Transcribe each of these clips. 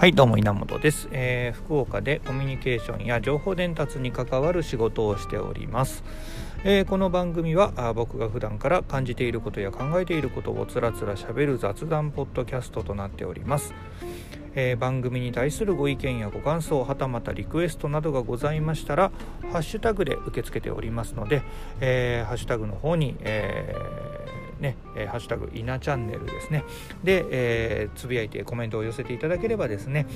はいどうも稲本です、えー、福岡でコミュニケーションや情報伝達に関わる仕事をしております、えー、この番組はあ僕が普段から感じていることや考えていることをつらつらしゃべる雑談ポッドキャストとなっております。えー、番組に対するご意見やご感想はたまたリクエストなどがございましたらハッシュタグで受け付けておりますので、えー、ハッシュタグの方に、えー、ね、えー、ハッシュタグ、いなチャンネルですね。で、えー、つぶやいてコメントを寄せていただければですね、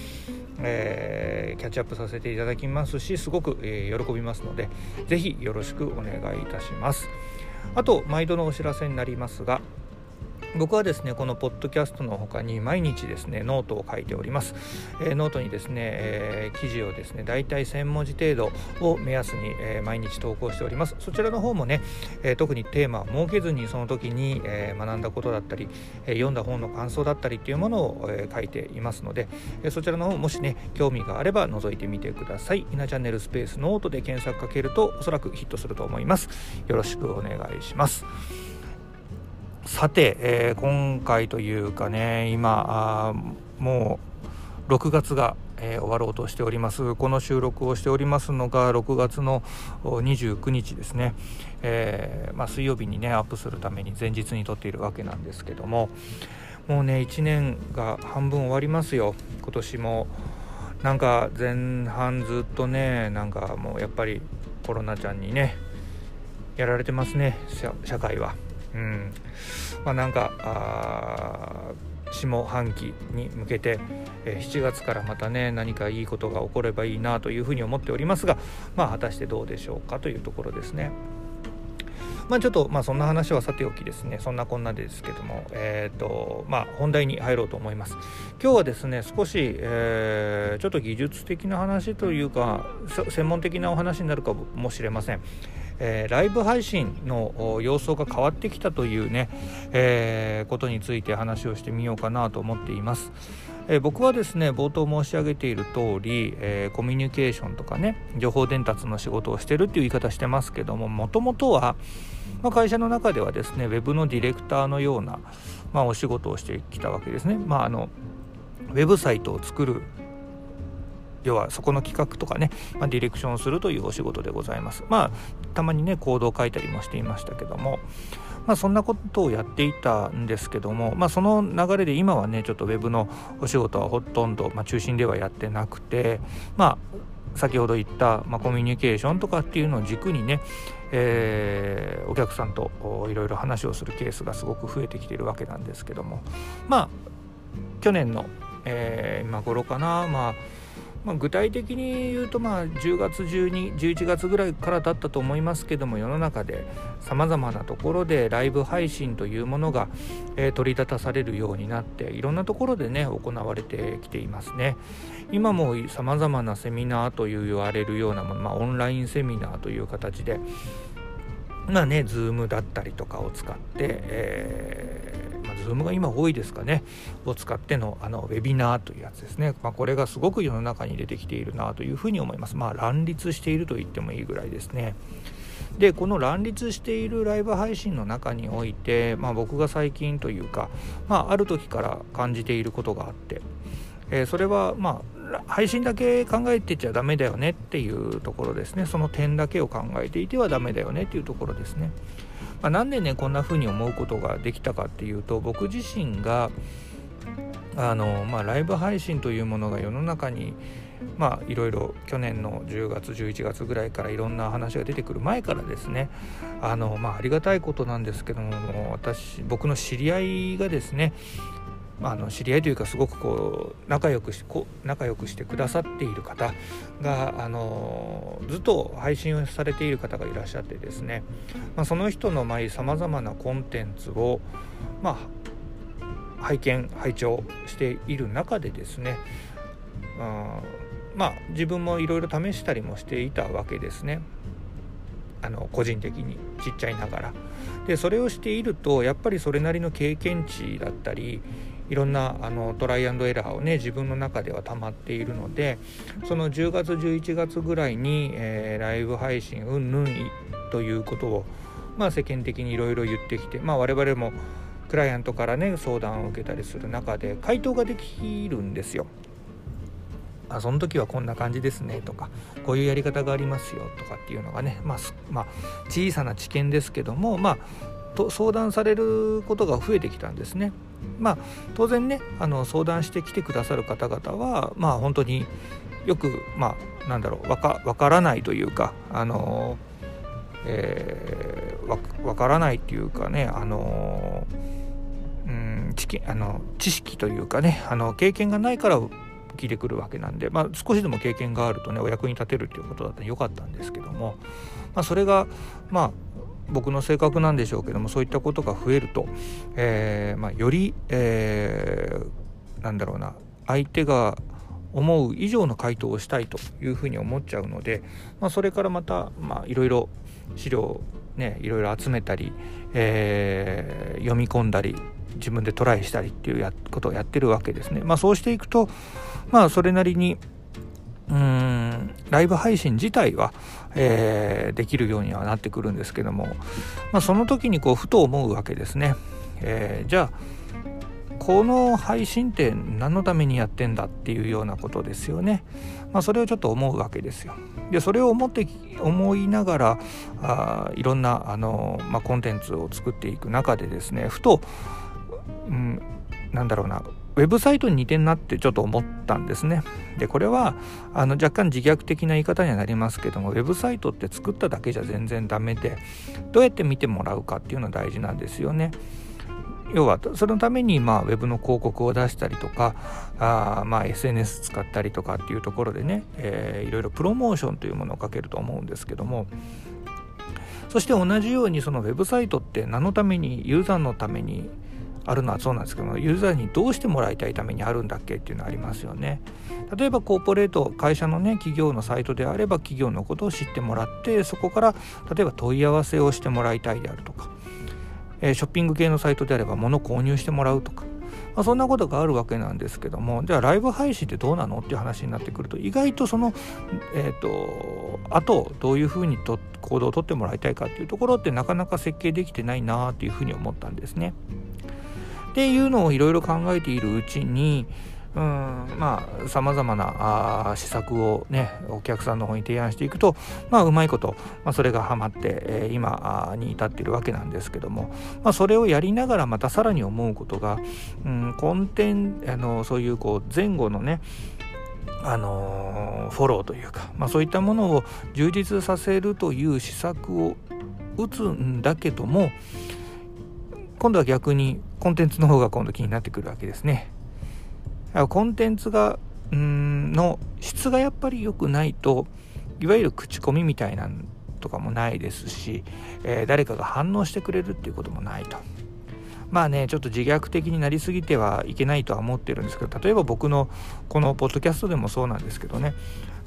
えー、キャッチアップさせていただきますし、すごく、えー、喜びますので、ぜひよろしくお願いいたします。あと、毎度のお知らせになりますが、僕はですねこのポッドキャストの他に毎日ですねノートを書いております、えー、ノートにですね、えー、記事をですねだいたい1000文字程度を目安に、えー、毎日投稿しております。そちらの方もね、え特にテーマを設けずにその時に、え学んだことだったり、え読んだ本の感想だったりっていうものを、え書いていますので、えそちらの方もしね興味があれば覗いてみてください。稲チャンネルスペースノートで検索かけるとおそらくヒットすると思います。よろしくお願いします。さて、えー、今回というかね今もう6月が、えー、終わろうとしております。この収録をしておりますのが6月の29日ですね、えー、まあ、水曜日にねアップするために前日に撮っているわけなんですけどももうね1年が半分終わりますよ。今年もなんか前半ずっとねなんかもうやっぱりコロナちゃんにねやられてますね社会は。うん。まあ、なんか下半期に向けて、え、7月からまたね何かいいことが起こればいいなというふうに思っておりますがまあ果たしてどうでしょうかというところですね。まあ、ちょっとまあそんな話はさておきですね。そんなこんなですけども、えーとまあ、本題に入ろうと思います。今日はですね少し、えー、ちょっと技術的な話というか専門的なお話になるかもしれません。えー、ライブ配信の様相が変わってきたというね、えー、ことについて話をしてみようかなと思っています。えー、僕はですね冒頭申し上げている通り、えコミュニケーションとかね情報伝達の仕事をしてるっていう言い方してますけどももともとは、まあ、会社の中ではですねウェブのディレクターのような、まあ、お仕事をしてきたわけですね。まあ、あのウェブサイトを作る要はそこの企画とかね、まあ、ディレクションをするというお仕事でございます。まあたまにねコードを書いたりもしていましたけども、まあ、そんなことをやっていたんですけども、まあ、その流れで今はねちょっとウェブのお仕事はほとんど、まあ、中心ではやってなくてまあ先ほど言った、まあ、コミュニケーションとかっていうのを軸にね、えー、お客さんといろいろ話をするケースがすごく増えてきているわけなんですけどもまあ去年の、えー、今頃かなまあまあ、具体的に言うとまあ10月12、11月ぐらいからだったと思いますけども世の中でさまざまなところでライブ配信というものが、えー、取り立たされるようになっていろんなところでね行われてきていますね。今もさまざまなセミナーという言われるようなもの、まあ、オンラインセミナーという形でまあね Zoom だったりとかを使って、えー Zoom が今多いですかね。を使ってのあのウェビナーというやつですね、まあ、これがすごく世の中に出てきているなというふうに思います。まあ乱立していると言ってもいいぐらいですね。でこの乱立しているライブ配信の中において、まあ、僕が最近というか、まあ、ある時から感じていることがあって、えー、それはまあ配信だけ考えてちゃダメだよねっていうところですね。その点だけを考えていてはダメだよねっていうところですね。まあ、なんでねこんな風に思うことができたかっていうと僕自身があの、まあ、ライブ配信というものが世の中にまあいろいろ去年の10月11月ぐらいからいろんな話が出てくる前からですねあの、まあ、ありがたいことなんですけども私僕の知り合いがですねまあ、あの知り合いというかすごくこう仲良くしこ仲良くしてくださっている方があのずっと配信をされている方がいらっしゃってですね、まあ、その人のさまざまなコンテンツを、まあ、拝見拝聴している中でですね、うん、まあ自分もいろいろ試したりもしていたわけですね。あの個人的にちっちゃいながらでそれをしているとやっぱりそれなりの経験値だったりいろんなあのトライアンドエラーをね自分の中では溜まっているのでその10月11月ぐらいに、えー、ライブ配信うんぬんということを、まあ、世間的にいろいろ言ってきて、まあ、我々もクライアントからね相談を受けたりする中で回答ができるんですよ。あ、その時はこんな感じですねとかこういうやり方がありますよとかっていうのがね、まあ、まあ、小さな知見ですけども、まあ、と相談されることが増えてきたんですね。まあ、当然ねあの相談してきてくださる方々は、まあ、本当によく、まあ、なんだろうわか分からないというか、あのえー、分からないっていうかね、あのうん知あの知識というかねあの経験がないから聞いてくるわけなんで、まあ、少しでも経験があるとねお役に立てるっていうことだったらよかったんですけども、まあ、それがまあ僕の性格なんでしょうけどもそういったことが増えると、えーまあ、より、えー、なんだろうな相手が思う以上の回答をしたいというふうに思っちゃうので、まあ、それからまた、まあ、いろいろ資料をねいろいろ集めたり、えー、読み込んだり自分でトライしたりっていうやことをやってるわけですね。まあ、そうしていくとまあそれなりにうんライブ配信自体は、えー、できるようにはなってくるんですけども、まあ、その時にこうふと思うわけですね。えー、じゃあこの配信って何のためにやってんだっていうようなことですよね。まあ、それをちょっと思うわけですよ。でそれを思って思いながらあいろんなあの、まあ、コンテンツを作っていく中でですねふと、うん、なんだろうなウェブサイトに似てんなってちょっと思ったんですね。でこれはあの若干自虐的な言い方にはなりますけどもウェブサイトって作っただけじゃ全然ダメでどうやって見てもらうかっていうのが大事なんですよね。要はそのためにまあウェブの広告を出したりとかあまあ SNS 使ったりとかっていうところでね、えー、いろいろプロモーションというものをかけると思うんですけどもそして同じようにそのウェブサイトって何のためにユーザーのためにあるのはそうなんですけどユーザーにどうしてもらいたいためにあるんだっけっていうのありますよね。例えばコーポレート会社のね企業のサイトであれば企業のことを知ってもらってそこから例えば問い合わせをしてもらいたいであるとか、えー、ショッピング系のサイトであれば物を購入してもらうとか、まあ、そんなことがあるわけなんですけどもじゃあライブ配信ってどうなのっていう話になってくると意外とそのえっ、ー、とあとどういうふうにと行動をとってもらいたいかっていうところってなかなか設計できてないなっていうふうに思ったんですね。っていうのをいろいろ考えているうちにうんまあさまざまなあ施策をねお客さんの方に提案していくとまあうまいこと、まあ、それがはまって、えー、今に至っているわけなんですけども、まあ、それをやりながらまたさらに思うことが、うん、コンテンあのそういうこう前後のねあのフォローというか、まあ、そういったものを充実させるという施策を打つんだけども今度は逆にコンテンツの方が今度気になってくるわけですね。コンテンツがんの質がやっぱり良くないといわゆる口コミみたいなとかもないですし、えー、誰かが反応してくれるっていうこともないと。まあねちょっと自虐的になりすぎてはいけないとは思ってるんですけど例えば僕のこのポッドキャストでもそうなんですけどね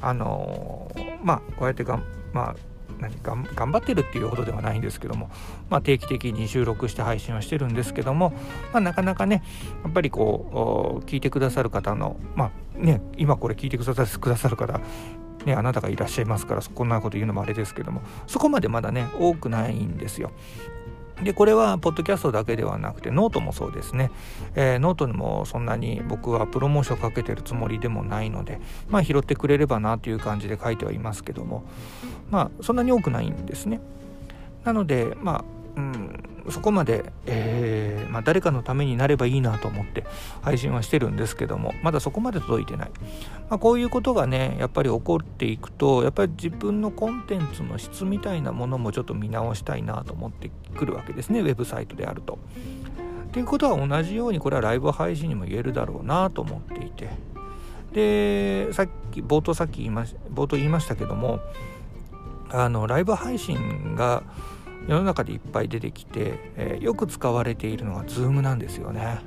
あのー、まあこうやってがまあ何頑張ってるっていうほどではないんですけども、まあ、定期的に収録して配信はしてるんですけども、まあ、なかなかねやっぱりこう聞いてくださる方のまあね今これ聞いてくださる方ね、あなたがいらっしゃいますからこんなこと言うのもあれですけどもそこまでまだね多くないんですよ。でこれはポッドキャストだけではなくてノートもそうですね、えー、ノートにもそんなに僕はプロモーションかけてるつもりでもないのでまあ拾ってくれればなという感じで書いてはいますけどもまあそんなに多くないんですね。なのでまうんそこまで、えー、まあ、誰かのためになればいいなと思って配信はしてるんですけどもまだそこまで届いてない、まあ、こういうことがねやっぱり起こっていくとやっぱり自分のコンテンツの質みたいなものもちょっと見直したいなと思ってくるわけですねウェブサイトであると。っていうことは同じようにこれはライブ配信にも言えるだろうなと思っていてでさっき冒頭さっき言いま冒頭言いましたけどもあのライブ配信が世の中でいっぱい出てきて、えー、よく使われているのが Zoom なんですよね。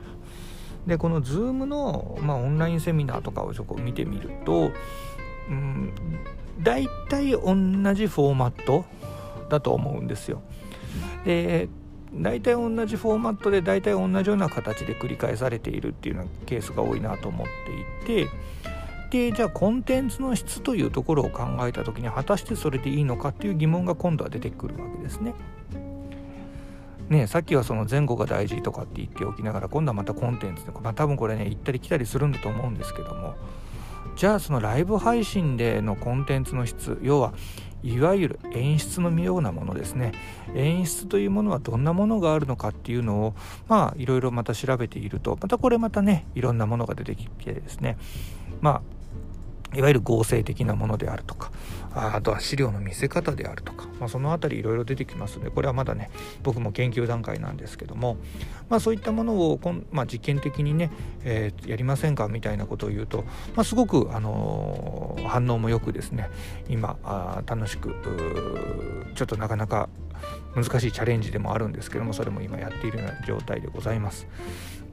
でこの Zoom の、まあ、オンラインセミナーとかをちょっと見てみると、うん、大体同じフォーマットだと思うんですよ。で大体同じフォーマットで大体同じような形で繰り返されているっていうようなケースが多いなと思っていてでじゃあコンテンツの質というところを考えた時に果たしてそれでいいのかっていう疑問が今度は出てくるわけですね。ねさっきはその前後が大事とかって言っておきながら今度はまたコンテンツとか、まあ、多分これね行ったり来たりするんだと思うんですけども。じゃあそのライブ配信でのコンテンツの質要はいわゆる演出のようなものですね。演出というものはどんなものがあるのかっていうのをまあいろいろまた調べているとまたこれまたねいろんなものが出てきてですね。まあいわゆる合成的なものであるとかあとは資料の見せ方であるとか、まあ、その辺りいろいろ出てきますのでこれはまだね僕も研究段階なんですけども、まあ、そういったものをこん、まあ、実験的にね、えー、やりませんか？みたいなことを言うと、まあ、すごく、あのー、反応もよくですね今あ楽しくちょっとなかなか難しいチャレンジでもあるんですけどもそれも今やっているような状態でございます。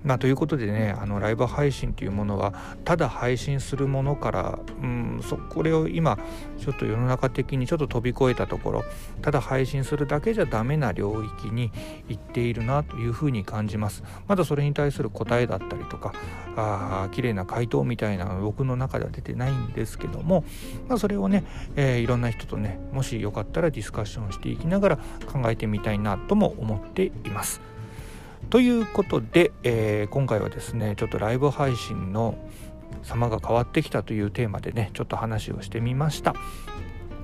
まあ、ということでねあのライブ配信というものはただ配信するものから、うん、そこれを今ちょっと世の中的にちょっと飛び越えたところただ配信するだけじゃダメな領域に行っているなというふうに感じますまだそれに対する答えだったりとかあ綺麗な回答みたいなの僕の中では出てないんですけども、まあ、それをね、えー、いろんな人とねもしよかったらディスカッションしていきながら考えてみたいなとも思っています。ということで、えー、今回はですねちょっとライブ配信の様が変わってきたというテーマでねちょっと話をしてみました。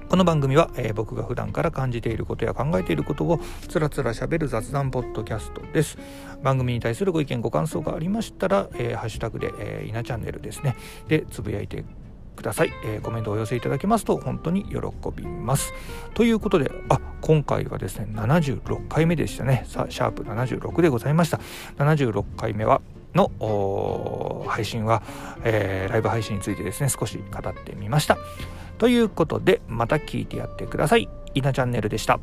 この番組は、えー、僕が普段から感じていることや考えていることをつらつらしゃべる雑談ポッドキャストです。番組に対するご意見ご感想がありましたら、えー、ハッシュタグで、えー、稲チャンネルですね。でつぶやいてください、えー、コメントをお寄せいただけますと本当に喜びます。ということであ今回はですね76回目でしたね。さあシャープ76でございました。76回目はの配信は、えー、ライブ配信についてですね少し語ってみました。ということでまた聞いてやってください。稲チャンネルでした。